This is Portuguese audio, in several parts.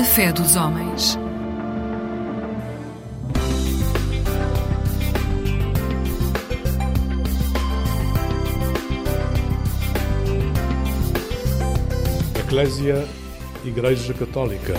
A fé dos homens. Eclésia Igreja Católica.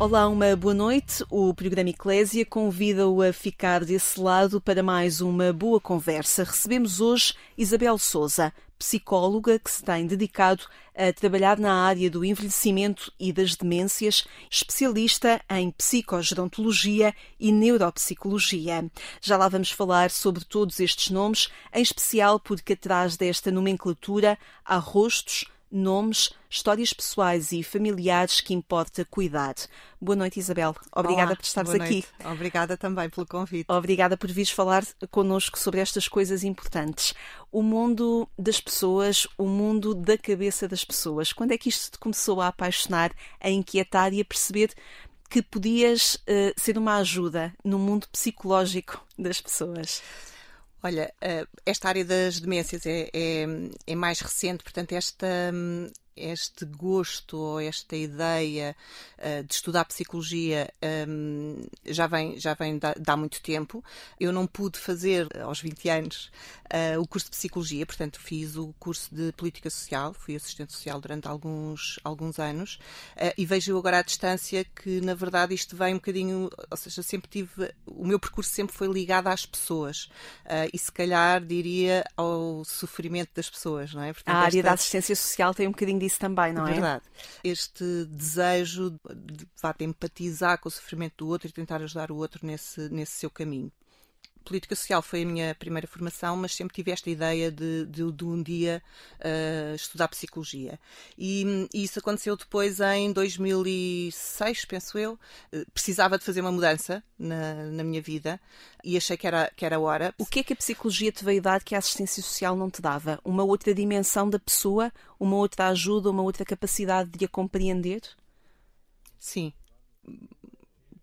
Olá, uma boa noite. O programa Eclésia convida-o a ficar desse lado para mais uma boa conversa. Recebemos hoje Isabel Souza, psicóloga que se tem dedicado a trabalhar na área do envelhecimento e das demências, especialista em psicogerontologia e neuropsicologia. Já lá vamos falar sobre todos estes nomes, em especial porque atrás desta nomenclatura há rostos, nomes, histórias pessoais e familiares que importa cuidar. Boa noite, Isabel. Obrigada Olá, por estares boa aqui. noite. Obrigada também pelo convite. Obrigada por vires falar connosco sobre estas coisas importantes. O mundo das pessoas, o mundo da cabeça das pessoas. Quando é que isto te começou a apaixonar, a inquietar e a perceber que podias eh, ser uma ajuda no mundo psicológico das pessoas? Olha, eh, esta área das demências é, é, é mais recente, portanto, esta, hum, este gosto ou esta ideia uh, de estudar psicologia um, já vem, já vem de, de há muito tempo. Eu não pude fazer, aos 20 anos, uh, o curso de psicologia, portanto, fiz o curso de política social, fui assistente social durante alguns, alguns anos, uh, e vejo agora à distância que, na verdade, isto vem um bocadinho, ou seja, sempre tive, o meu percurso sempre foi ligado às pessoas, e se calhar diria ao sofrimento das pessoas, não é? Portanto, a área esta... da assistência social tem um bocadinho disso também, não é? Verdade. Este desejo de, de empatizar com o sofrimento do outro e tentar ajudar o outro nesse, nesse seu caminho política social foi a minha primeira formação, mas sempre tive esta ideia de, de, de um dia uh, estudar psicologia. E, e, isso aconteceu depois em 2006, penso eu. Uh, precisava de fazer uma mudança na, na minha vida e achei que era, que era hora. O que é que a psicologia te veio dar que a assistência social não te dava? Uma outra dimensão da pessoa? Uma outra ajuda? Uma outra capacidade de a compreender? Sim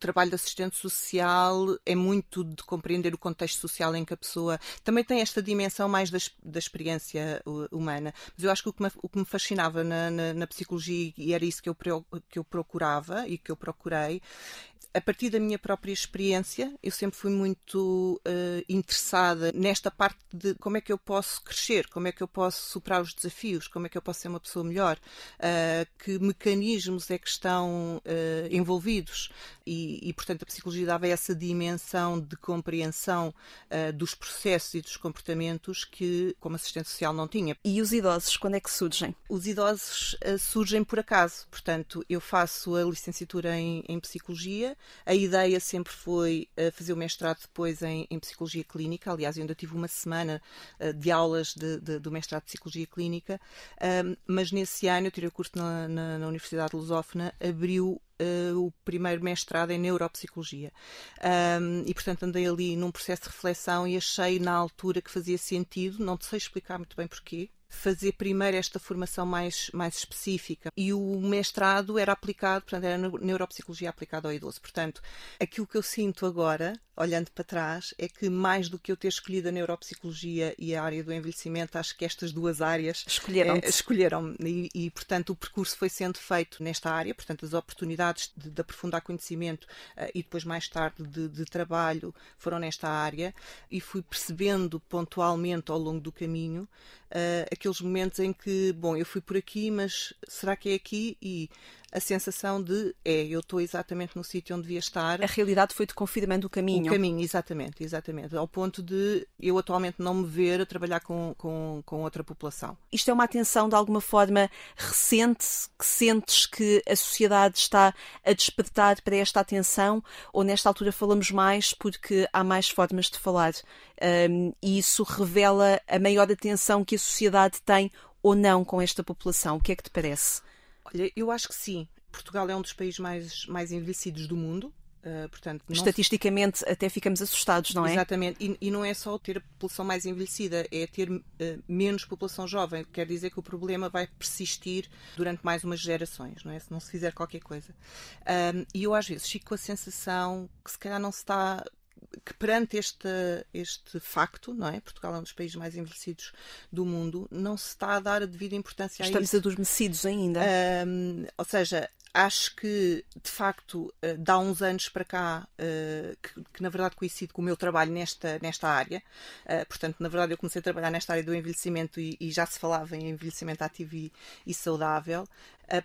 trabalho de assistente social é muito de compreender o contexto social em que a pessoa também tem esta dimensão mais da, da experiência humana. Mas eu acho que o que me, o que me fascinava na, na, na, psicologia, e era isso que eu, que eu procurava e que eu procurei, a partir da minha própria experiência, eu sempre fui muito uh, interessada nesta parte de como é que eu posso crescer, como é que eu posso superar os desafios, como é que eu posso ser uma pessoa melhor, uh, que mecanismos é que estão uh, envolvidos. E, e, portanto, a psicologia dava essa dimensão de compreensão dos processos e dos comportamentos que, como assistente social, não tinha. E os idosos, quando é que surgem? Os idosos surgem por acaso. Portanto, eu faço a licenciatura em, em psicologia a ideia sempre foi uh, fazer o mestrado depois em, em, Psicologia Clínica. Aliás, eu ainda tive uma semana uh, de aulas de, de, do mestrado de Psicologia Clínica, mas nesse ano eu tirei o curso na, na, na Universidade Lusófona, abriu Uh, o primeiro mestrado em neuropsicologia. Um, e, portanto, andei ali num processo de reflexão e achei na altura que fazia sentido, não sei explicar muito bem porquê, fazer primeiro esta formação mais, mais específica. E o mestrado era aplicado, portanto, era neuropsicologia aplicada ao idoso. Portanto, aquilo que eu sinto agora, olhando para trás, é que mais do que eu ter escolhido a neuropsicologia e a área do envelhecimento, acho que estas duas áreas escolheram é, escolheram e, e, portanto, o percurso foi sendo feito nesta área, portanto, as oportunidades de, de aprofundar conhecimento uh, e depois, mais tarde, de, de trabalho foram nesta área e fui percebendo pontualmente ao longo do caminho uh, aqueles momentos em que, bom, eu fui por aqui, mas será que é aqui? E a sensação de é, eu estou exatamente no sítio onde devia estar. A realidade foi-te confirmando o caminho. O caminho, exatamente, exatamente. Ao ponto de eu atualmente não me ver a trabalhar com, com, com outra população. Isto é uma atenção de alguma forma recente que sentes que a sociedade está a despertar para esta atenção ou nesta altura falamos mais porque há mais formas de falar um, e isso revela a maior atenção que a sociedade tem ou não com esta população. O que é que te parece? Olha, eu acho que sim. Portugal é um dos países mais, mais envelhecidos do mundo. Uh, portanto, Estatisticamente se... até ficamos assustados, não é? Exatamente, e, e, não é só ter a população mais envelhecida, é ter uh, menos população jovem. Quer dizer que o problema vai persistir durante mais umas gerações, não é? Se não se fizer qualquer coisa. Um, e eu às vezes fico com a sensação que se calhar não se está que perante este, este facto, não é? Portugal é um dos países mais envelhecidos do mundo, não se está a dar a devida importância Estamos a isso. Estamos adormecidos ainda. Um, ou seja, acho que, de facto, uh, dá uns anos para cá, uh, que, que, na verdade coincide com o meu trabalho nesta, nesta área. Uh, portanto, na verdade, eu comecei a trabalhar nesta área do envelhecimento e, e já se falava em envelhecimento ativo e, e saudável.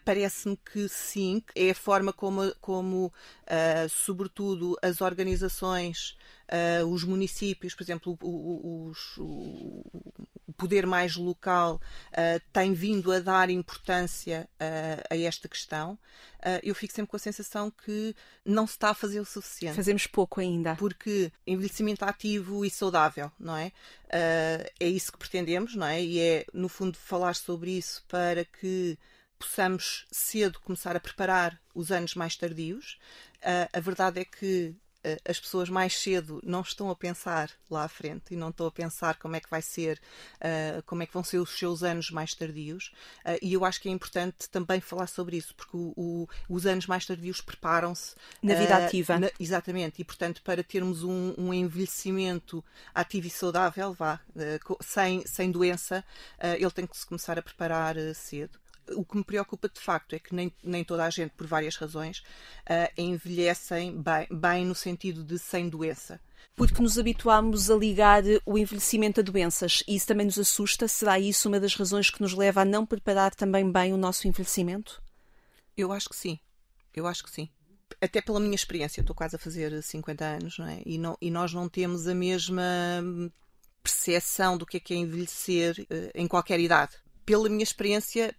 Parece-me que sim, é a forma como, como sobretudo, as organizações uh, os municípios, por exemplo, o, o, o, o poder mais local uh, tem vindo a dar importância uh, a esta questão, eu fico sempre com a sensação que não se está a fazer o suficiente. Fazemos pouco ainda. Porque envelhecimento ativo e saudável, não é? é isso que pretendemos, não é? E é, no fundo, falar sobre isso para que possamos cedo começar a preparar os anos mais tardios. Uh, a verdade é que eh, as pessoas mais cedo não estão a pensar lá à frente e não estão a pensar como é que vai ser, uh, como é que vão ser os seus anos mais tardios. Uh, e eu acho que é importante também falar sobre isso, porque o, o, os anos mais tardios preparam-se. Na vida uh, ativa. Na, exatamente, e portanto, para termos um, um, envelhecimento ativo e saudável, vá, sem, sem doença, ele tem que se começar a preparar cedo o que me preocupa de facto é que nem, nem toda a gente, por várias razões, uh, envelhecem bem, bem no sentido de sem doença. Porque nos habituámos a ligar o envelhecimento a doenças e isso também nos assusta. Será isso uma das razões que nos leva a não preparar também bem o nosso envelhecimento? Eu acho que sim. Eu acho que sim. Até pela minha experiência, estou quase a fazer 50 anos, não é? E, não, e nós não temos a mesma percepção do que é que é envelhecer uh, em qualquer idade. Pela minha experiência,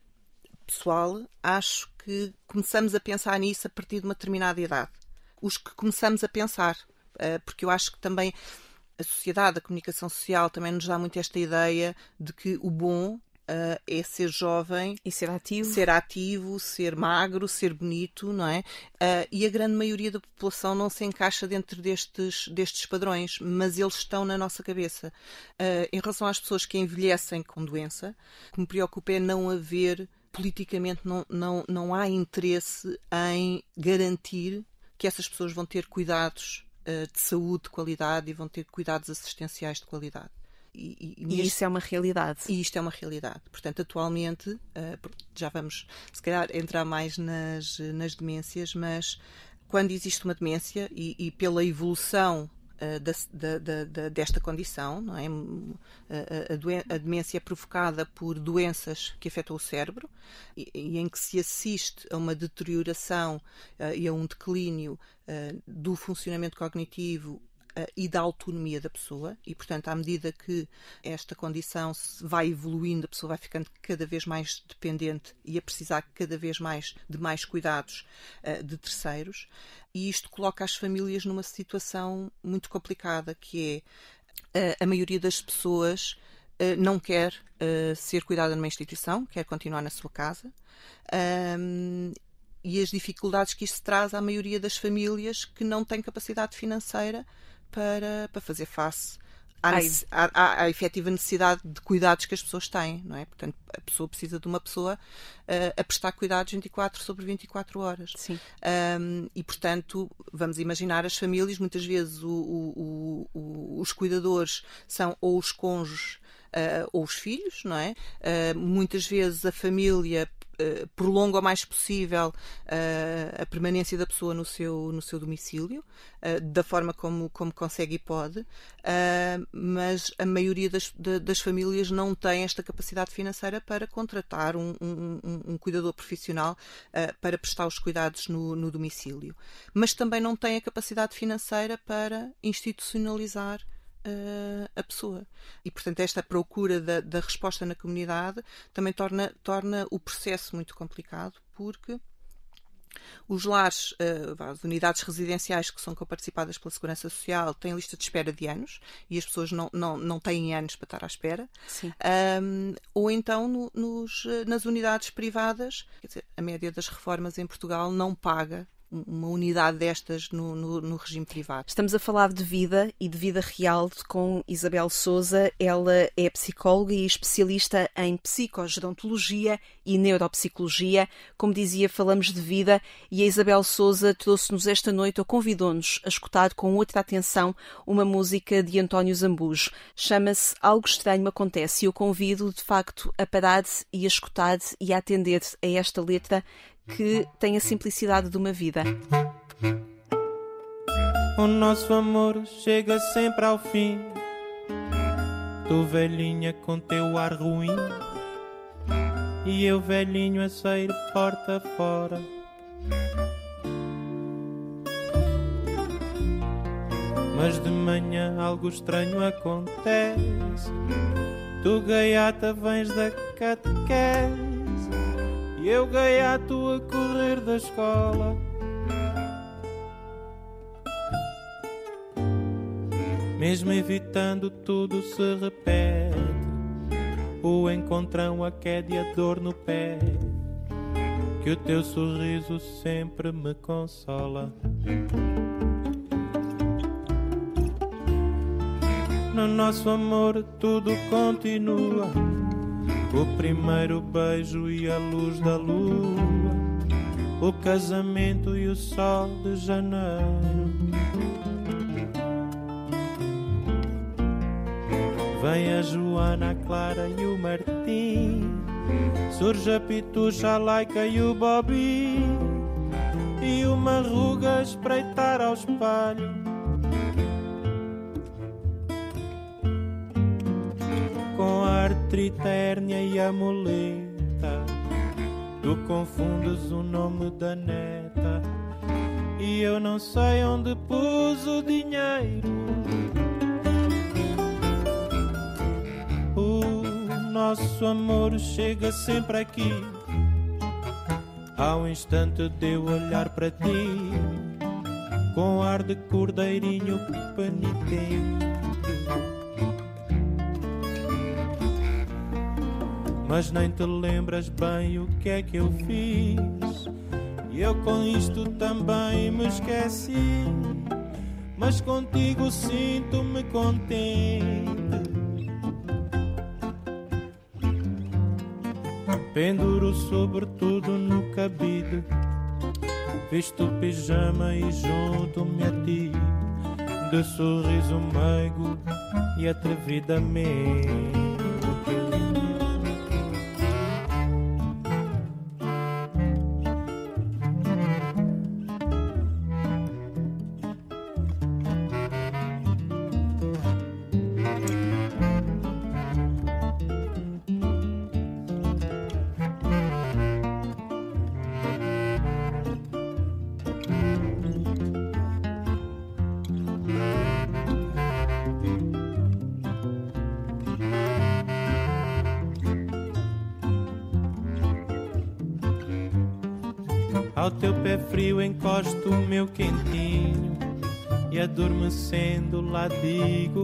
pessoal, acho que começamos a pensar nisso a partir de uma determinada idade. Os que começamos a pensar, eh, porque eu acho que também a sociedade, a comunicação social também nos dá muito esta ideia de que o bom Uh, é ser jovem e ser ativo, ser ativo, ser magro, ser bonito, não é? Uh, e a grande maioria da população não se encaixa dentro destes, destes padrões, mas eles estão na nossa cabeça. Uh, em relação às pessoas que envelhecem com doença, o que me preocupa é não haver politicamente não, não, não há interesse em garantir que essas pessoas vão ter cuidados uh, de saúde de qualidade e vão ter cuidados assistenciais de qualidade. E, e, e isso é uma realidade. E isto é uma realidade. Portanto, atualmente, uh, já vamos, se calhar, entrar mais nas, nas demências, mas quando existe uma demência e, e pela evolução da, da, da, desta condição, não é? A, a, a, demência provocada por doenças que afetam o cérebro e, e em que se assiste a uma deterioração uh, e a um declínio uh, do funcionamento cognitivo e da autonomia da pessoa, e portanto, à medida que esta condição vai evoluindo, a pessoa vai ficando cada vez mais dependente e a precisar cada vez mais de mais cuidados uh, de terceiros, e isto coloca as famílias numa situação muito complicada, que é uh, a maioria das pessoas não quer ser cuidada numa instituição, quer continuar na sua casa. E as dificuldades que isso traz à maioria das famílias que não têm capacidade financeira para, para fazer face à, à, à, efetiva necessidade de cuidados que as pessoas têm, não é? Portanto, a pessoa precisa de uma pessoa uh, a prestar cuidados 24 sobre 24 horas. Sim. Um, e, portanto, vamos imaginar as famílias, muitas vezes o, o, o, os cuidadores são ou os cônjuges uh, ou os filhos, não é? Uh, muitas vezes a família Uh, prolonga o mais possível a permanência da pessoa no seu, no seu domicílio, da forma como, como consegue e pode, mas a maioria das, das famílias não tem esta capacidade financeira para contratar um, um, um cuidador profissional para prestar os cuidados no, no domicílio. Mas também não tem a capacidade financeira para institucionalizar uh, a pessoa. E, portanto, esta procura da, da, resposta na comunidade também torna, torna o processo muito complicado, porque os lares, uh, as unidades residenciais que são coparticipadas pela Segurança Social têm lista de espera de anos e as pessoas não, não, não têm anos para estar à espera. Um, ou então no, nos, nas unidades privadas, quer dizer, a média das reformas em Portugal não paga uma unidade destas no, no, no, regime privado. Estamos a falar de vida e de vida real com Isabel Souza. Ela é psicóloga e especialista em psicogerontologia e neuropsicologia. Como dizia, falamos de vida e a Isabel Souza trouxe-nos esta noite ou convidou-nos a escutar com outra atenção uma música de António Zambujo. Chama-se Algo Estranho Acontece e eu convido de facto a parar e a escutar e a atender a esta letra que tem a simplicidade de uma vida. O nosso amor chega sempre ao fim. Tu velhinha com teu ar ruim e eu velhinho a sair porta fora. Mas de manhã algo estranho acontece. Tu gaiata vens da catequese e eu gaiato a correr da escola. Mesmo evitando tudo se repete O encontrão, a queda e a dor no pé Que o teu sorriso sempre me consola No nosso amor tudo continua o primeiro beijo e a luz da lua, o casamento e o sol de janeiro. Vem a Joana, a Clara e o Martim, surge a Pitucha, a Laica e o Bobby, e uma ruga a espreitar ao espelho artrite, hérnia e a muleta. Tu confundes o nome da neta e eu não sei onde pus o dinheiro. O nosso amor chega sempre aqui. Ao instante de eu olhar para ti, com ar de cordeirinho penitente. Mas nem te lembras bem o que é que eu fiz. E eu com isto também me esqueci, mas contigo sinto-me contente. Penduro sobretudo no cabide, visto o pijama e junto-me a ti, de sorriso meigo e atrevidamente.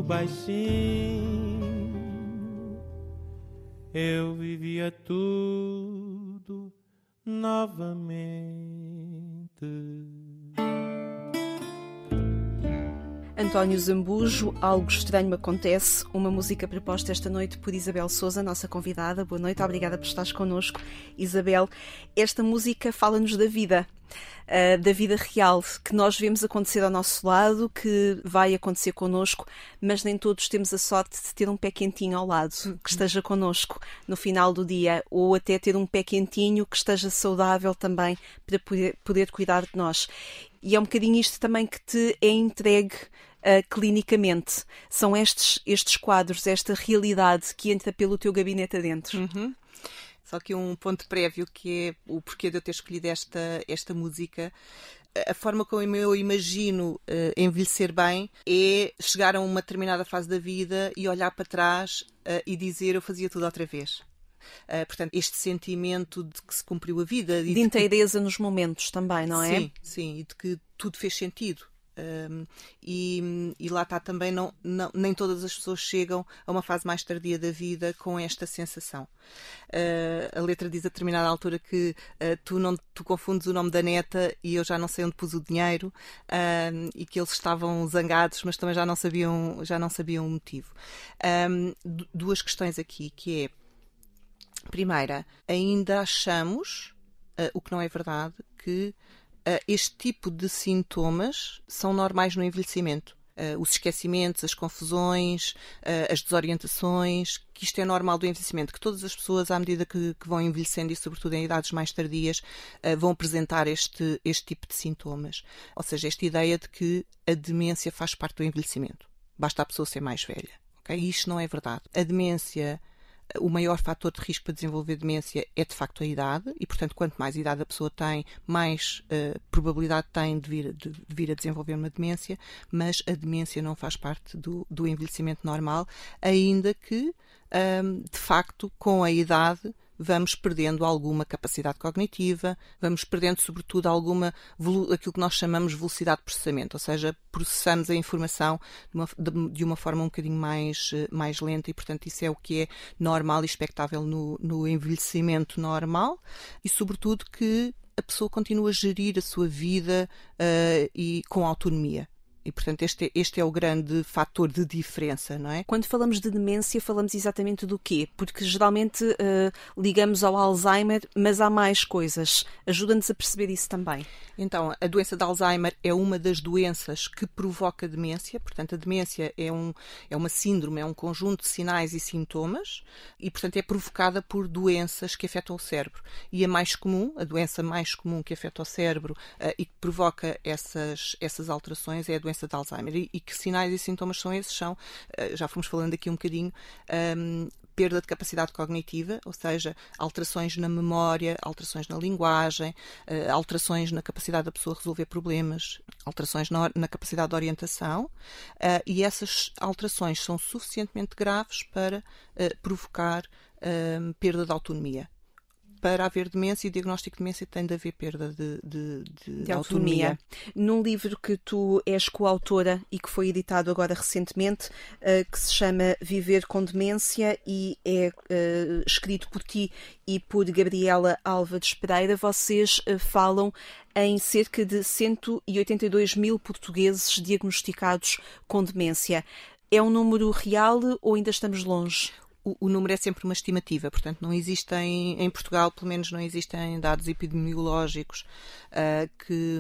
Baixinho: Eu vivia tudo novamente. António Zambujo, Algo Estranho Acontece, uma música proposta esta noite por Isabel Souza, nossa convidada. Boa noite, obrigada por estares connosco. Isabel, esta música fala-nos da vida, uh, da vida real, que nós vemos acontecer ao nosso lado, que vai acontecer connosco, mas nem todos temos a sorte de ter um pé quentinho ao lado, que esteja connosco no final do dia, ou até ter um pé quentinho que esteja saudável também para poder, poder cuidar de nós. E é um bocadinho isto também que te é entregue uh, clinicamente. São estes, estes quadros, esta realidade que entra pelo teu gabinete adentro. Uhum. Só que um ponto prévio que é o porquê de eu ter escolhido esta, esta música. A forma como eu imagino uh, envelhecer bem é chegar a uma determinada fase da vida e olhar para trás uh, e dizer eu fazia tudo outra vez. Uh, portanto, este sentimento de que se cumpriu a vida. De, de inteireza que... nos momentos também, não é? Sim, sim, e de que tudo fez sentido. Um, e, e, lá está também, não, não, nem todas as pessoas chegam a uma fase mais tardia da vida com esta sensação. Uh, a letra diz a determinada altura que uh, tu, não, tu confundes o nome da neta e eu já não sei onde pus o dinheiro uh, e que eles estavam zangados, mas também já não sabiam, já não sabiam o motivo. Um, duas questões aqui, que é, primeira, ainda achamos, o que não é verdade, que uh, este tipo de sintomas são normais no envelhecimento. Uh, os esquecimentos, as confusões, uh, as desorientações, que isto é normal do envelhecimento, que todas as pessoas, à medida que, que vão envelhecendo e, sobretudo, em idades mais tardias, vão apresentar este, este tipo de sintomas. Ou seja, esta ideia de que a demência faz parte do envelhecimento. Basta a pessoa ser mais velha. Okay? Isto não é verdade. A demência o maior fator de risco para desenvolver demência é de facto a idade, e portanto, quanto mais idade a pessoa tem, mais uh, probabilidade tem de vir, de, de vir, a desenvolver uma demência, mas a demência não faz parte do, do envelhecimento normal, ainda que, um, de facto, com a idade vamos perdendo alguma capacidade cognitiva, vamos perdendo, sobretudo, alguma aquilo que nós chamamos de velocidade de processamento, ou seja, processamos a informação de uma, de, de uma forma um bocadinho mais, eh, mais lenta e, portanto, isso é o que é normal e expectável no, no envelhecimento normal e, sobretudo, que a pessoa continua a gerir a sua vida uh, e com autonomia. E, portanto, este, este é o grande fator de diferença, não é? Quando falamos de demência, falamos exatamente do quê? Porque geralmente uh, ligamos ao Alzheimer, mas há mais coisas. Ajuda-nos a perceber isso também. Então, a doença de Alzheimer é uma das doenças que provoca demência. Portanto, a demência é, um, é uma síndrome, é um conjunto de sinais e sintomas e, portanto, é provocada por doenças que afetam o cérebro. E a mais comum, a doença mais comum que afeta o cérebro uh, e que provoca essas, essas alterações é a doença doença de Alzheimer. E, e, que sinais e sintomas são esses? São, eh, já fomos falando aqui um bocadinho, um, ehm, perda de capacidade cognitiva, ou seja, alterações na memória, alterações na linguagem, uh, alterações na capacidade da pessoa resolver problemas, alterações na, na capacidade de orientação, uh, e essas alterações são suficientemente graves para provocar ehm, perda de autonomia para haver demência e diagnóstico de demência tem de haver perda de, de, de, de autonomia. autonomia. Num livro que tu és coautora e que foi editado agora recentemente, uh, que se chama Viver com Demência e é uh, escrito por ti e por Gabriela Alves Pereira, vocês uh, falam em cerca de 182 mil portugueses diagnosticados com demência. É um número real ou ainda estamos longe? O, o, número é sempre uma estimativa, portanto, não existem, em Portugal, pelo menos, não existem dados epidemiológicos uh, que,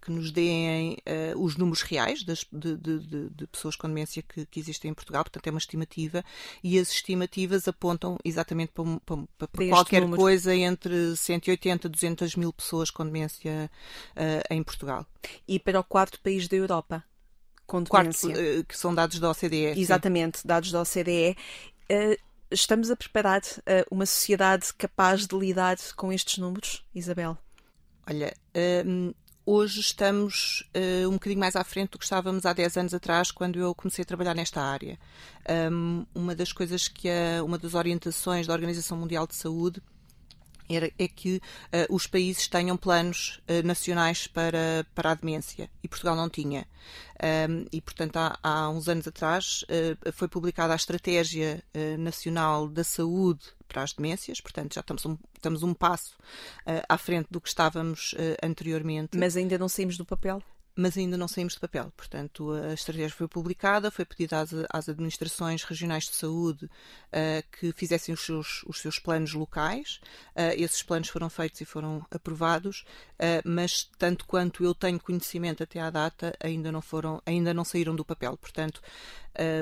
que nos deem uh, os números reais das, de, de, de, pessoas com demência que, que, existem em Portugal, portanto, é uma estimativa e as estimativas apontam exatamente para, para, para qualquer número. coisa entre 180 e 200 mil pessoas com demência uh, em Portugal. E para o quarto país da Europa com. Quarto, que são dados da OCDE. Exatamente, sim. dados da OCDE. Uh, estamos a preparar uh, uma sociedade capaz de lidar com estes números, Isabel? Olha, um, hoje estamos uh, um bocadinho mais à frente do que estávamos há 10 anos atrás, quando eu comecei a trabalhar nesta área. Um, uma das coisas que a, uma das orientações da Organização Mundial de Saúde é que uh, os países tenham planos uh, nacionais para, para a demência e Portugal não tinha. Um, e, portanto, há, há, uns anos atrás uh, foi publicada a Estratégia Nacional da Saúde para as Demências, portanto, já estamos um, estamos um passo à frente do que estávamos anteriormente. Mas ainda não saímos do papel? Mas ainda não saímos de papel. Portanto, a estratégia foi publicada, foi pedida às, às administrações regionais de saúde uh, que fizessem os seus, os seus planos locais. Uh, esses planos foram feitos e foram aprovados, uh, mas tanto quanto eu tenho conhecimento até à data, ainda não foram, ainda não saíram do papel. Portanto,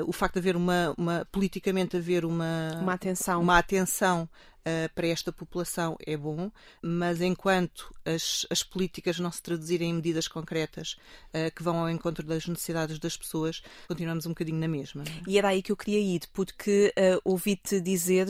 o facto de haver uma, uma politicamente haver uma, uma atenção, uma atenção uh, para esta população é bom, mas enquanto as, as políticas não se traduzirem em medidas concretas uh, que vão ao encontro das necessidades das pessoas, continuamos um bocadinho na mesma. É? E era aí que eu queria ir, porque uh, ouvi-te dizer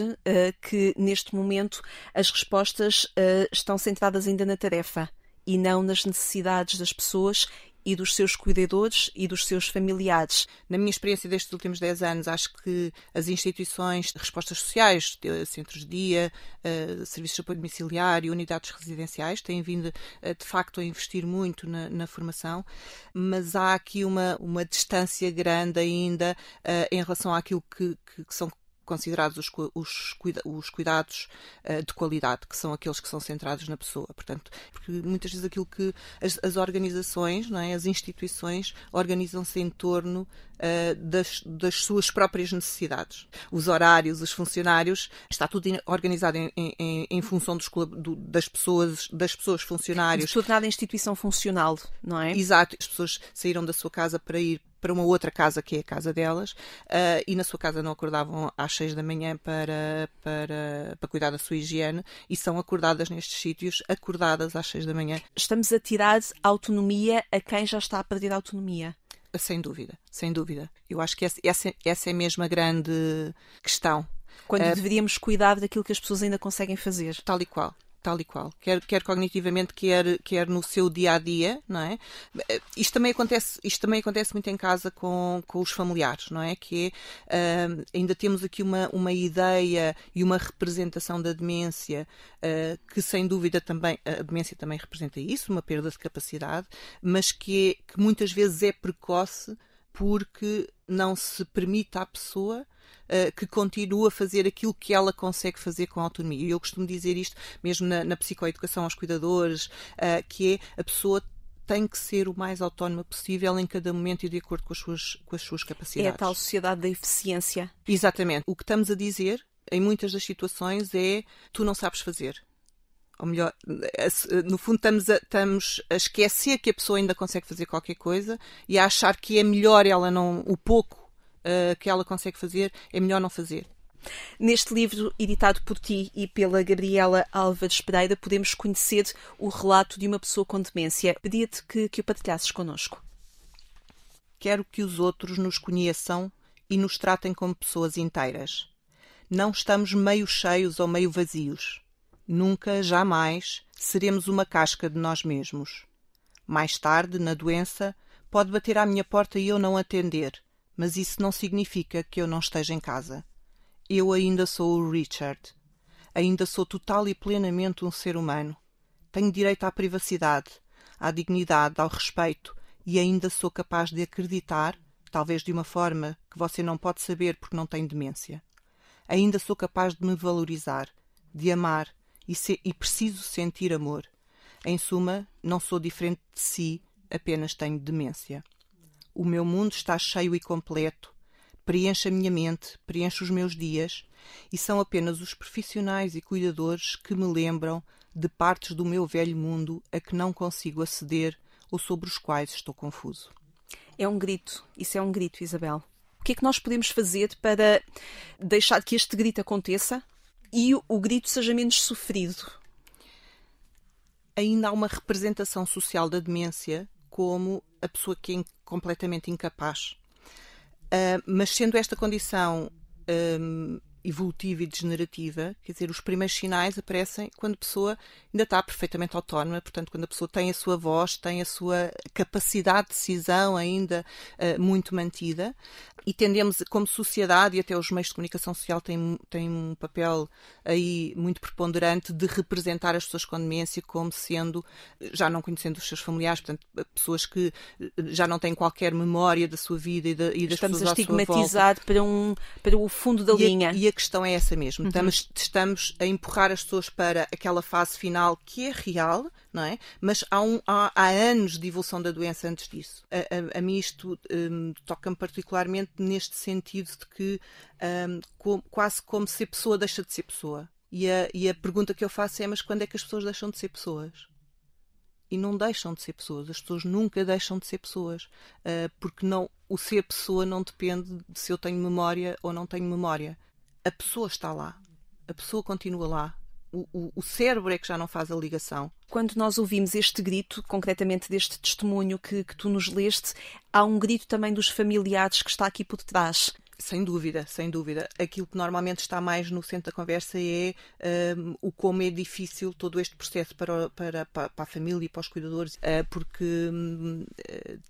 que neste momento as respostas estão centradas ainda na tarefa e não nas necessidades das pessoas e dos seus cuidadores e dos seus familiares. Na minha experiência destes últimos 10 anos, acho que as instituições de respostas sociais, centros de dia, uh, serviços de apoio domiciliário, unidades residenciais, têm vindo uh, de facto a investir muito na, na, formação, mas há aqui uma, uma distância grande ainda uh, em relação àquilo que, que, que são considerados os, os, os cuidados uh, de qualidade, que são aqueles que são centrados na pessoa. Portanto, porque muitas vezes aquilo que as, as organizações, não é, as instituições, organizam-se em torno uh, das, das, suas próprias necessidades. Os horários, os funcionários, está tudo organizado em, em, em função dos, do, das, pessoas, das pessoas funcionários. Tornada instituição funcional, não é? Exato. As pessoas saíram da sua casa para ir para uma outra casa que é a casa delas uh, e na sua casa não acordavam às seis da manhã para, para, para cuidar da sua higiene e são acordadas nestes sítios, acordadas às seis da manhã. Estamos a tirar autonomia a quem já está a perder a autonomia. Sem dúvida, sem dúvida. Eu acho que essa, essa, essa é mesmo a grande questão. Quando uh, deveríamos cuidar daquilo que as pessoas ainda conseguem fazer. Tal e qual tal e qual, quer, quer cognitivamente, quer, quer no seu dia a dia, não é? Isto também acontece, isto também acontece muito em casa com, com os familiares, não é? Que uh, ainda temos aqui uma, uma ideia e uma representação da demência uh, que, sem dúvida, também a demência também representa isso, uma perda de capacidade, mas que, é, que muitas vezes é precoce porque não se permite à pessoa uh, que continue a fazer aquilo que ela consegue fazer com autonomia. E eu costumo dizer isto mesmo na, na psicoeducação aos cuidadores, uh, que é a pessoa tem que ser o mais autónoma possível em cada momento e de acordo com as suas, com as suas capacidades. É a tal sociedade da eficiência. Exatamente. O que estamos a dizer, em muitas das situações, é tu não sabes fazer. Ou melhor, no fundo estamos a, estamos a esquecer que a pessoa ainda consegue fazer qualquer coisa e a achar que é melhor ela não, o pouco uh, que ela consegue fazer, é melhor não fazer. Neste livro, editado por ti e pela Gabriela Álvares Pereira, podemos conhecer o relato de uma pessoa com demência. Pedia-te que, que o partilhasses connosco. Quero que os outros nos conheçam e nos tratem como pessoas inteiras. Não estamos meio cheios ou meio vazios. Nunca, jamais, seremos uma casca de nós mesmos. Mais tarde, na doença, pode bater à minha porta e eu não atender mas isso não significa que eu não esteja em casa. Eu ainda sou o Richard. Ainda sou total e plenamente um ser humano. Tenho direito à privacidade, à dignidade, ao respeito e ainda sou capaz de acreditar, talvez de uma forma que você não pode saber porque não tem demência. Ainda sou capaz de me valorizar, de amar e, e preciso sentir amor. Em suma, não sou diferente de si, apenas tenho demência. O meu mundo está cheio e completo. Preenche a minha mente, preenche os meus dias, e são apenas os profissionais e cuidadores que me lembram de partes do meu velho mundo a que não consigo aceder ou sobre os quais estou confuso. É um grito, isso é um grito, Isabel. O que é que nós podemos fazer para deixar que este grito aconteça e o grito seja menos sofrido? Ainda há uma representação social da demência como a pessoa que é completamente incapaz. Uh, mas sendo esta condição um, evolutiva e degenerativa, quer dizer, os primeiros sinais aparecem quando a pessoa ainda está perfeitamente autónoma, portanto, quando a pessoa tem a sua voz, tem a sua capacidade de decisão ainda uh, muito mantida, e tendemos, como sociedade, e até os meios de comunicação social têm, têm um papel aí muito preponderante de representar as pessoas com demência como sendo, já não conhecendo os seus familiares, portanto, pessoas que já não têm qualquer memória da sua vida e, da, e das Estamos pessoas a estigmatizar para, um, para o fundo da e linha. A, e a questão é essa mesmo. Uhum. Estamos, estamos a empurrar as pessoas para aquela fase final que é real, não é? Mas há, um, há, há anos de evolução da doença antes disso. A, a, a mim isto um, toca-me particularmente neste sentido de que um, com, quase como se a pessoa deixa de ser pessoa. E a, e a pergunta que eu faço é: mas quando é que as pessoas deixam de ser pessoas? e não deixam de ser pessoas. As pessoas nunca deixam de ser pessoas, uh, porque não o ser pessoa não depende de se eu tenho memória ou não tenho memória a pessoa está lá, a pessoa continua lá. O, o, o, cérebro é que já não faz a ligação. Quando nós ouvimos este grito, concretamente deste testemunho que, que tu nos leste, há um grito também dos familiares que está aqui por trás. Sem dúvida, sem dúvida. Aquilo que normalmente está mais no centro da conversa é um, o como é difícil todo este processo para, para, para a família e para os cuidadores, uh, porque um,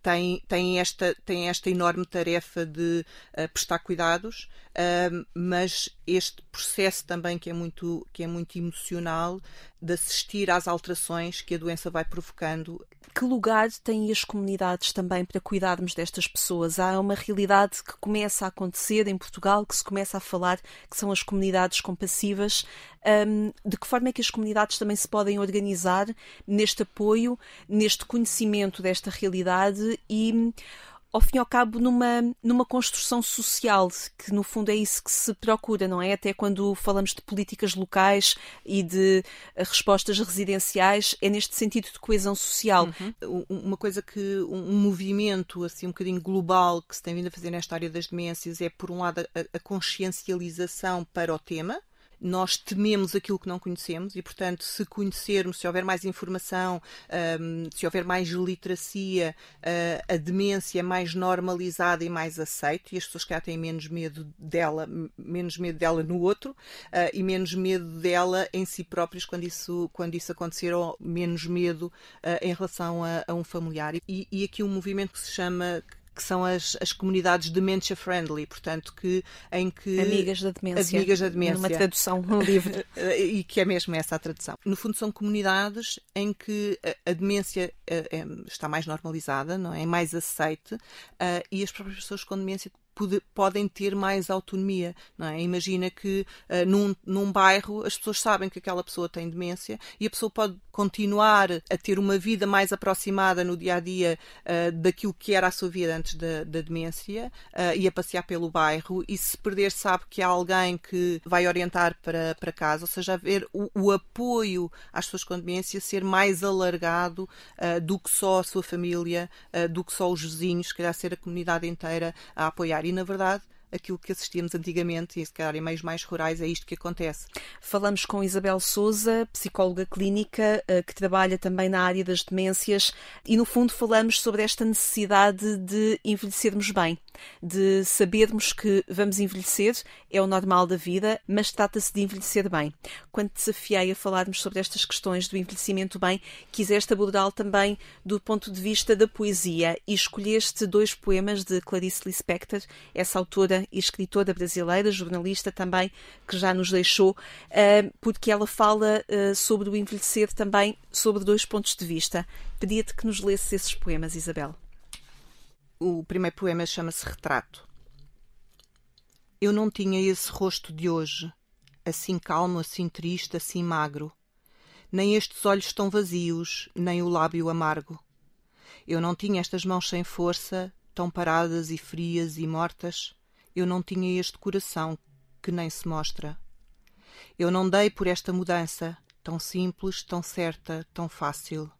tem, tem, esta, tem esta enorme tarefa de uh, prestar cuidados, uh, mas este processo também que é muito, que é muito emocional de assistir às alterações que a doença vai provocando. Que lugar têm as comunidades também para cuidarmos destas pessoas? Há uma realidade que começa a acontecer em Portugal, que se começa a falar, que são as comunidades compassivas. Um, de que forma é que as comunidades também se podem organizar neste apoio, neste conhecimento desta realidade e ao fim e ao cabo, numa, numa construção social, que no fundo é isso que se procura, não é? Até quando falamos de políticas locais e de eh, respostas residenciais, é neste sentido de coesão social. Uhum. Uma coisa que, um movimento assim um bocadinho global que se tem vindo a fazer nesta área das demências é, por um lado, a, a consciencialização para o tema, nós tememos aquilo que não conhecemos e, portanto, se conhecermos, se houver mais informação, um, se houver mais literacia, uh, a demência é mais normalizada e mais aceita e as pessoas que têm menos medo dela, menos medo dela no outro uh, e menos medo dela em si próprios quando isso, quando isso acontecer ou menos medo uh, em relação a, a um familiar. E, e aqui um movimento que se chama que são as, as comunidades dementia friendly, portanto, que, em que. Amigas da demência. Amigas da demência. Numa tradução no livro. e que é mesmo essa a tradução. No fundo, são comunidades em que a, a demência a, eh, a, está mais normalizada, não é? é mais aceite, uh, e as próprias pessoas com demência podem ter mais autonomia. É? Imagina que uh, num, num bairro as pessoas sabem que aquela pessoa tem demência e a pessoa pode continuar a ter uma vida mais aproximada no dia a dia uh, daquilo que era a sua vida antes da, da demência uh, e a passear pelo bairro. E se perder, sabe que há alguém que vai orientar para, para casa, ou seja, haver o, o apoio às pessoas com demência ser mais alargado do que só a sua família, do que só os vizinhos, se calhar ser a comunidade inteira a apoiar e, na verdade, aquilo que assistíamos antigamente, e se calhar em meios mais rurais, é isto que acontece. Falamos com Isabel Souza, psicóloga clínica, eh, que trabalha também na área das demências, e no fundo falamos sobre esta necessidade de envelhecermos bem, de sabermos que vamos envelhecer, é o normal da vida, mas trata-se de envelhecer bem. Quando te desafiei a falarmos sobre estas questões do envelhecimento bem, quiseste abordá-lo também do ponto de vista da poesia e escolheste dois poemas de Clarice Lispector, essa autora e escritora brasileira, jornalista também, que já nos deixou, eh, porque ela fala eh, sobre o envelhecer também sobre dois pontos de vista. Pedia-te que nos lesses esses poemas, Isabel. O primeiro poema chama-se Retrato. Eu não tinha esse rosto de hoje, assim calmo, assim triste, assim magro. Nem estes olhos tão vazios, nem o lábio amargo. Eu não tinha estas mãos sem força, tão paradas e frias e mortas eu não tinha este coração que nem se mostra. Eu não dei por esta mudança, tão simples, tão certa, tão fácil.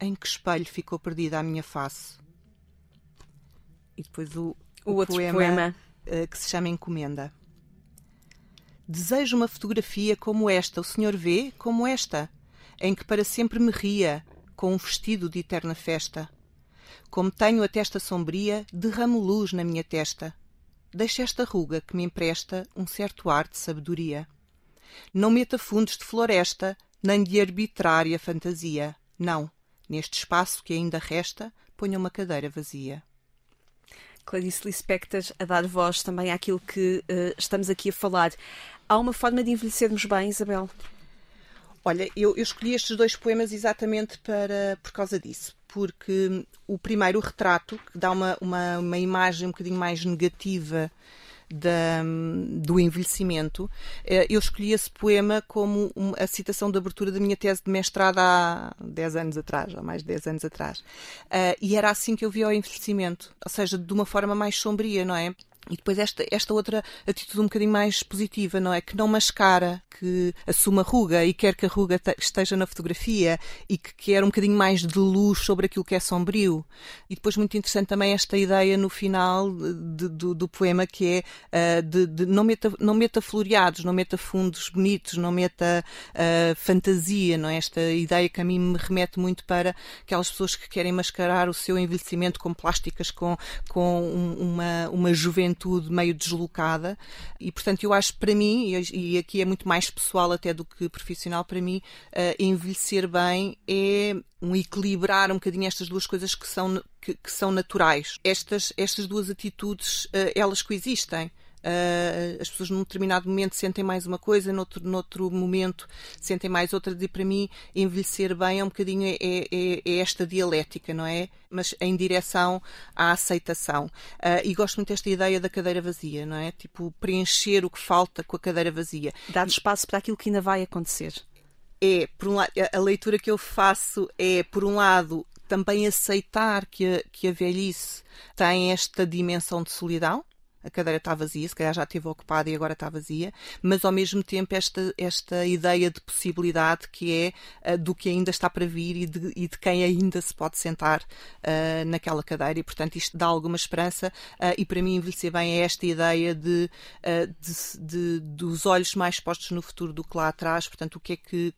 Em que espelho ficou perdida a minha face? E depois o, o, o outro poema, poema. Uh, que se chama Encomenda. Desejo uma fotografia como esta, o senhor vê, como esta, em que para sempre me ria, com um vestido de eterna festa. Como tenho a testa sombria, derramo luz na minha testa deixa esta ruga que me empresta um certo ar de sabedoria. Não meta fundos de floresta, nem de arbitrária fantasia. Não, neste espaço que ainda resta, ponha uma cadeira vazia. Clarice Lispector a dar voz também àquilo que uh, estamos aqui a falar. Há uma forma de envelhecermos bem, Isabel? Olha, eu, eu, escolhi estes dois poemas exatamente para, por causa disso. Porque o primeiro, o retrato, que dá uma, uma, uma imagem um bocadinho mais negativa da, do envelhecimento, eh, eu escolhi esse poema como a citação de abertura da minha tese de mestrado há 10 anos atrás, há mais de 10 anos atrás. Eh, e era assim que eu via o envelhecimento, ou seja, de uma forma mais sombria, não é? E depois esta, esta outra atitude um bocadinho mais positiva, não é? Que não mascara, que assume a ruga e quer que a ruga esteja na fotografia e que quer um bocadinho mais de luz sobre aquilo que é sombrio. E depois muito interessante também esta ideia no final de, do, do, poema que é uh, de, de, não, meta, não meta floreados, não meta fundos bonitos, não meta uh, fantasia, não é? Esta ideia que a mim me remete muito para aquelas pessoas que querem mascarar o seu envelhecimento com plásticas, com, com um, uma, uma juventude juventude meio deslocada e, portanto, eu acho para mim, e aqui é muito mais pessoal até do que profissional para mim, uh, envelhecer bem é um equilibrar um bocadinho estas duas coisas que são, que, que são naturais. Estas, estas duas atitudes, uh, elas coexistem. Uh, as pessoas num determinado momento sentem mais uma coisa, noutro, noutro momento sentem mais outra. E para mim, envelhecer bem é um bocadinho é, é, é esta dialética, não é? Mas em direção à aceitação. Uh, e gosto muito desta ideia da cadeira vazia, não é? Tipo, preencher o que falta com a cadeira vazia. Dar espaço para aquilo que ainda vai acontecer. É, por um lado, a leitura que eu faço é, por um lado, também aceitar que a, que a velhice tem esta dimensão de solidão, a cadeira está vazia, se calhar já esteve ocupada e agora está vazia, mas ao mesmo tempo esta, esta ideia de possibilidade que é uh, do que ainda está para vir e de, e de quem ainda se pode sentar uh, naquela cadeira. E portanto isto dá alguma esperança uh, e para mim envelhecer bem é esta ideia de, de, de, dos olhos mais postos no futuro do que lá atrás, portanto o que é que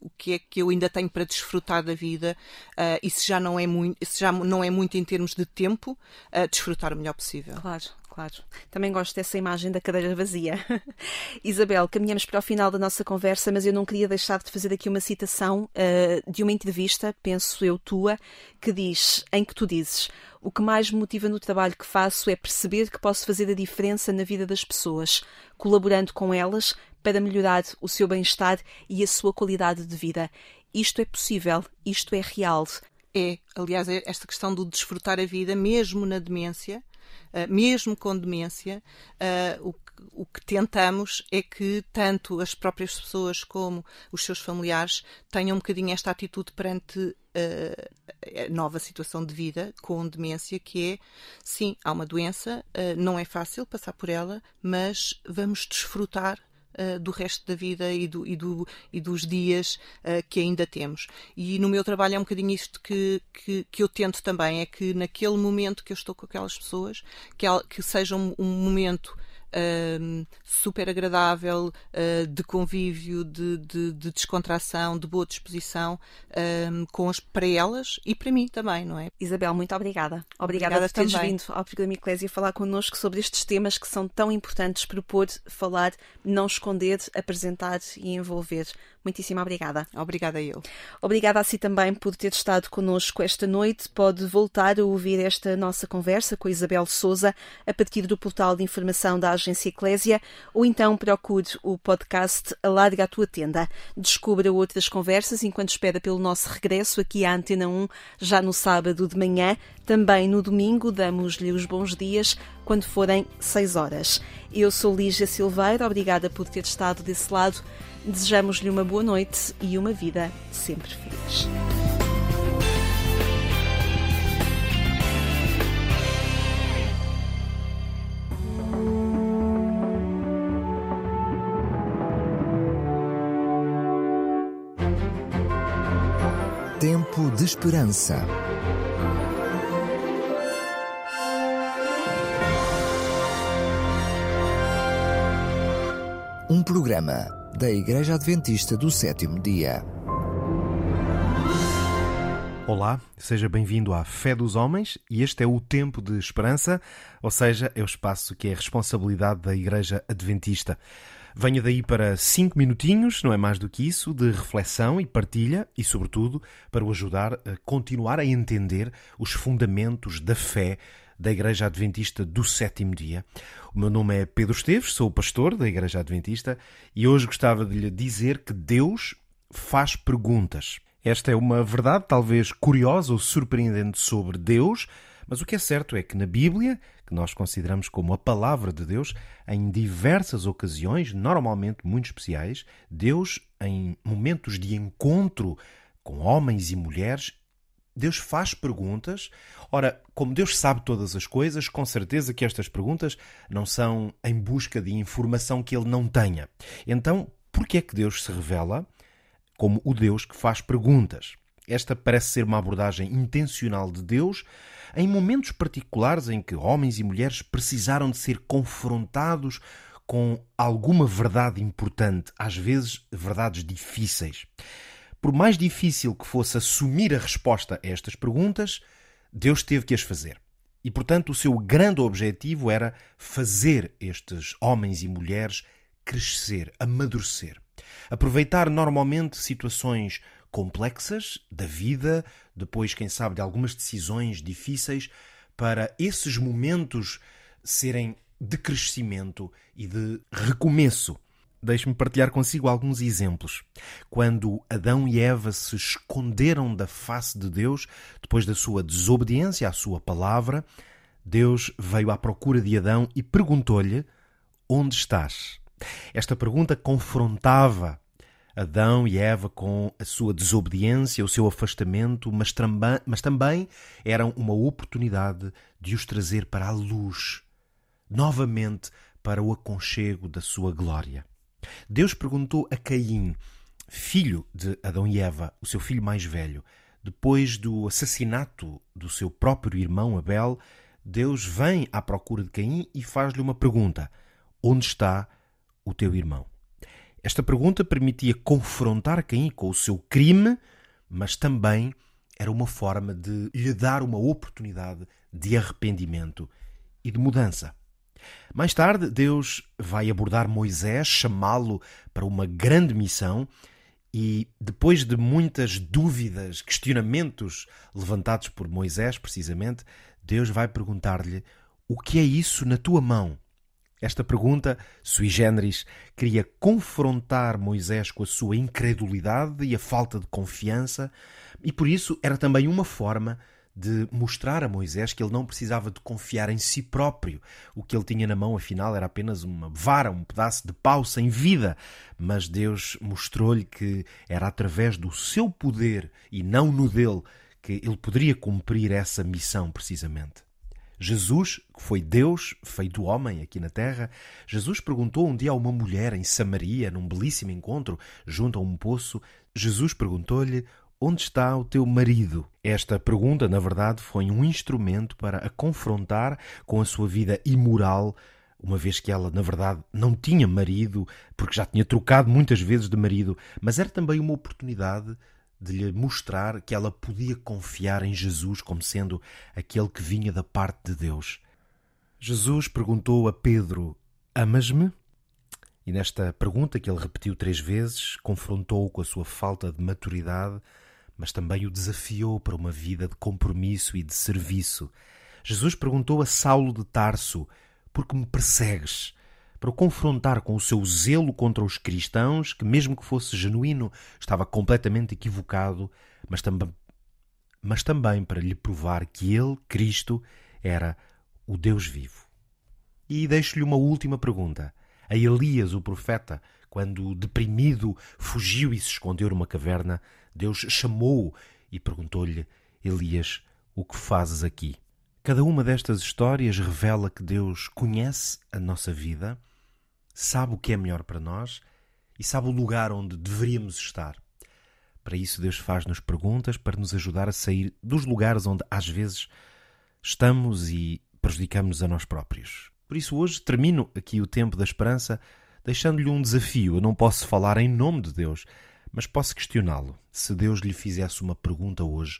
o que é que eu ainda tenho para desfrutar da vida uh, e se já não é muito, se já não é muito em termos de tempo, uh, desfrutar o melhor possível. Claro claro. Também gosto dessa imagem da cadeira vazia. Isabel, caminhamos para o final da nossa conversa, mas eu não queria deixar de fazer aqui uma citação uh, de uma entrevista, penso eu tua, que diz, em que tu dizes: O que mais me motiva no trabalho que faço é perceber que posso fazer a diferença na vida das pessoas, colaborando com elas para melhorar o seu bem-estar e a sua qualidade de vida. Isto é possível, isto é real. É, aliás, é esta questão do desfrutar a vida, mesmo na demência, mesmo com demência, uh, o, o que tentamos é que tanto as próprias pessoas como os seus familiares tenham um bocadinho esta atitude perante uh, a nova situação de vida com demência, que é, sim, há uma doença, não é fácil passar por ela, mas vamos desfrutar uh, do resto da vida e, do, e, do, e dos dias uh, que ainda temos. E no meu trabalho é um bocadinho isto que, que, que, eu tento também, é que naquele momento que eu estou com aquelas pessoas, que, que seja um, um momento uh, super agradável, uh, de convívio, de, de, de, descontração, de boa disposição uh, com as, para elas e para mim também, não é? Isabel, muito obrigada. Obrigada, obrigada por teres também. vindo ao programa Eclésia falar connosco sobre estes temas que são tão importantes, propor, falar, não esconder, apresentar e envolver. Muitíssimo obrigada. Obrigada eu. Obrigada a si também por ter estado connosco esta noite. Pode voltar a ouvir esta nossa conversa com a Isabel Souza a partir do portal de informação da Agência Eclésia ou então procure o podcast Alarga a Tua Tenda. Descubra outras conversas enquanto espera pelo nosso regresso aqui à Antena 1 já no sábado de manhã. Também no domingo damos-lhe os bons dias quando forem 6 horas. Eu sou Lígia Silveira, obrigada por ter estado desse lado. Desejamos-lhe uma boa noite e uma vida sempre feliz. Esperança. Um programa da Igreja Adventista do Sétimo Dia. Olá, seja bem-vindo à Fé dos Homens e este é o Tempo de Esperança, ou seja, é o espaço que é responsabilidade da Igreja Adventista. Venha daí para cinco minutinhos, não é mais do que isso, de reflexão e partilha e, sobretudo, para o ajudar a continuar a entender os fundamentos da fé da Igreja Adventista do Sétimo Dia. O meu nome é Pedro Esteves, sou o pastor da Igreja Adventista e hoje gostava de lhe dizer que Deus faz perguntas. Esta é uma verdade talvez curiosa ou surpreendente sobre Deus, mas o que é certo é que na Bíblia, que nós consideramos como a palavra de Deus, em diversas ocasiões, normalmente muito especiais, Deus, em momentos de encontro com homens e mulheres, Deus faz perguntas. Ora, como Deus sabe todas as coisas, com certeza que estas perguntas não são em busca de informação que ele não tenha. Então, por que é que Deus se revela como o Deus que faz perguntas? Esta parece ser uma abordagem intencional de Deus em momentos particulares em que homens e mulheres precisaram de ser confrontados com alguma verdade importante, às vezes verdades difíceis. Por mais difícil que fosse assumir a resposta a estas perguntas, Deus teve que as fazer. E, portanto, o seu grande objetivo era fazer estes homens e mulheres crescer, amadurecer. Aproveitar normalmente situações complexas da vida, depois, quem sabe, de algumas decisões difíceis, para esses momentos serem de crescimento e de recomeço. Deixe-me partilhar consigo alguns exemplos. Quando Adão e Eva se esconderam da face de Deus, depois da sua desobediência à sua palavra, Deus veio à procura de Adão e perguntou-lhe: Onde estás? Esta pergunta confrontava Adão e Eva com a sua desobediência, o seu afastamento, mas também, mas também eram uma oportunidade de os trazer para a luz, novamente para o aconchego da sua glória. Deus perguntou a Caim, filho de Adão e Eva, o seu filho mais velho, depois do assassinato do seu próprio irmão Abel, Deus vem à procura de Caim e faz-lhe uma pergunta: Onde está o teu irmão? Esta pergunta permitia confrontar Caim com o seu crime, mas também era uma forma de lhe dar uma oportunidade de arrependimento e de mudança. Mais tarde, Deus vai abordar Moisés, chamá-lo para uma grande missão, e depois de muitas dúvidas, questionamentos levantados por Moisés, precisamente, Deus vai perguntar-lhe: O que é isso na tua mão? Esta pergunta, sui generis, queria confrontar Moisés com a sua incredulidade e a falta de confiança, e por isso era também uma forma de mostrar a Moisés que ele não precisava de confiar em si próprio. O que ele tinha na mão, afinal, era apenas uma vara, um pedaço de pau sem vida. Mas Deus mostrou-lhe que era através do seu poder e não no dele que ele poderia cumprir essa missão, precisamente. Jesus, que foi Deus feito homem aqui na terra, Jesus perguntou um dia a uma mulher em Samaria, num belíssimo encontro, junto a um poço, Jesus perguntou-lhe: Onde está o teu marido? Esta pergunta, na verdade, foi um instrumento para a confrontar com a sua vida imoral, uma vez que ela, na verdade, não tinha marido, porque já tinha trocado muitas vezes de marido, mas era também uma oportunidade de lhe mostrar que ela podia confiar em Jesus como sendo aquele que vinha da parte de Deus. Jesus perguntou a Pedro: Amas-me? E nesta pergunta, que ele repetiu três vezes, confrontou-o com a sua falta de maturidade, mas também o desafiou para uma vida de compromisso e de serviço. Jesus perguntou a Saulo de Tarso: Por que me persegues? Para o confrontar com o seu zelo contra os cristãos, que, mesmo que fosse genuíno, estava completamente equivocado, mas também, mas também para lhe provar que ele, Cristo, era o Deus vivo. E deixo-lhe uma última pergunta. A Elias, o profeta, quando deprimido fugiu e se escondeu numa caverna, Deus chamou-o e perguntou-lhe: Elias, o que fazes aqui? Cada uma destas histórias revela que Deus conhece a nossa vida sabe o que é melhor para nós e sabe o lugar onde deveríamos estar. Para isso, Deus faz-nos perguntas para nos ajudar a sair dos lugares onde às vezes estamos e prejudicamos a nós próprios. Por isso, hoje termino aqui o tempo da esperança deixando-lhe um desafio. Eu não posso falar em nome de Deus, mas posso questioná-lo. Se Deus lhe fizesse uma pergunta hoje,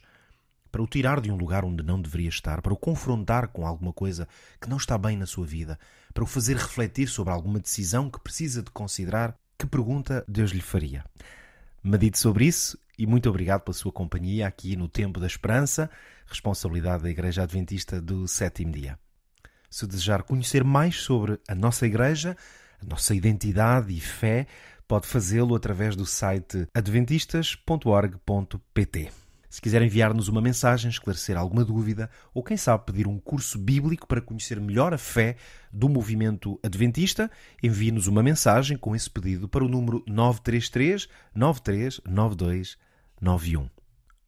para o tirar de um lugar onde não deveria estar, para o confrontar com alguma coisa que não está bem na sua vida, para o fazer refletir sobre alguma decisão que precisa de considerar, que pergunta Deus lhe faria? Medite sobre isso e muito obrigado pela sua companhia aqui no Tempo da Esperança, responsabilidade da Igreja Adventista do Sétimo Dia. Se desejar conhecer mais sobre a nossa Igreja, a nossa identidade e fé, pode fazê-lo através do site adventistas.org.pt. Se quiser enviar-nos uma mensagem, esclarecer alguma dúvida ou, quem sabe, pedir um curso bíblico para conhecer melhor a fé do movimento adventista, envie-nos uma mensagem com esse pedido para o número 933 9392 91.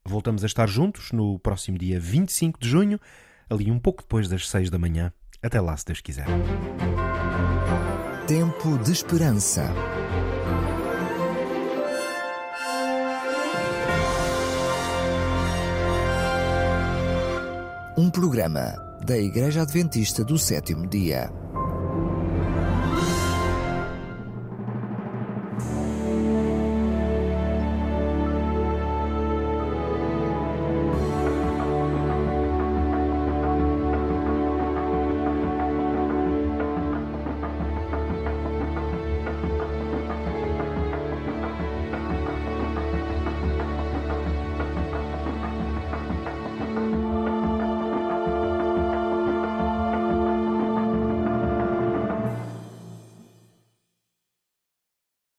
Voltamos a estar juntos no próximo dia 25 de junho, ali um pouco depois das 6 da manhã. Até lá, se Deus quiser. Tempo de Esperança. Um programa da Igreja Adventista do Sétimo Dia.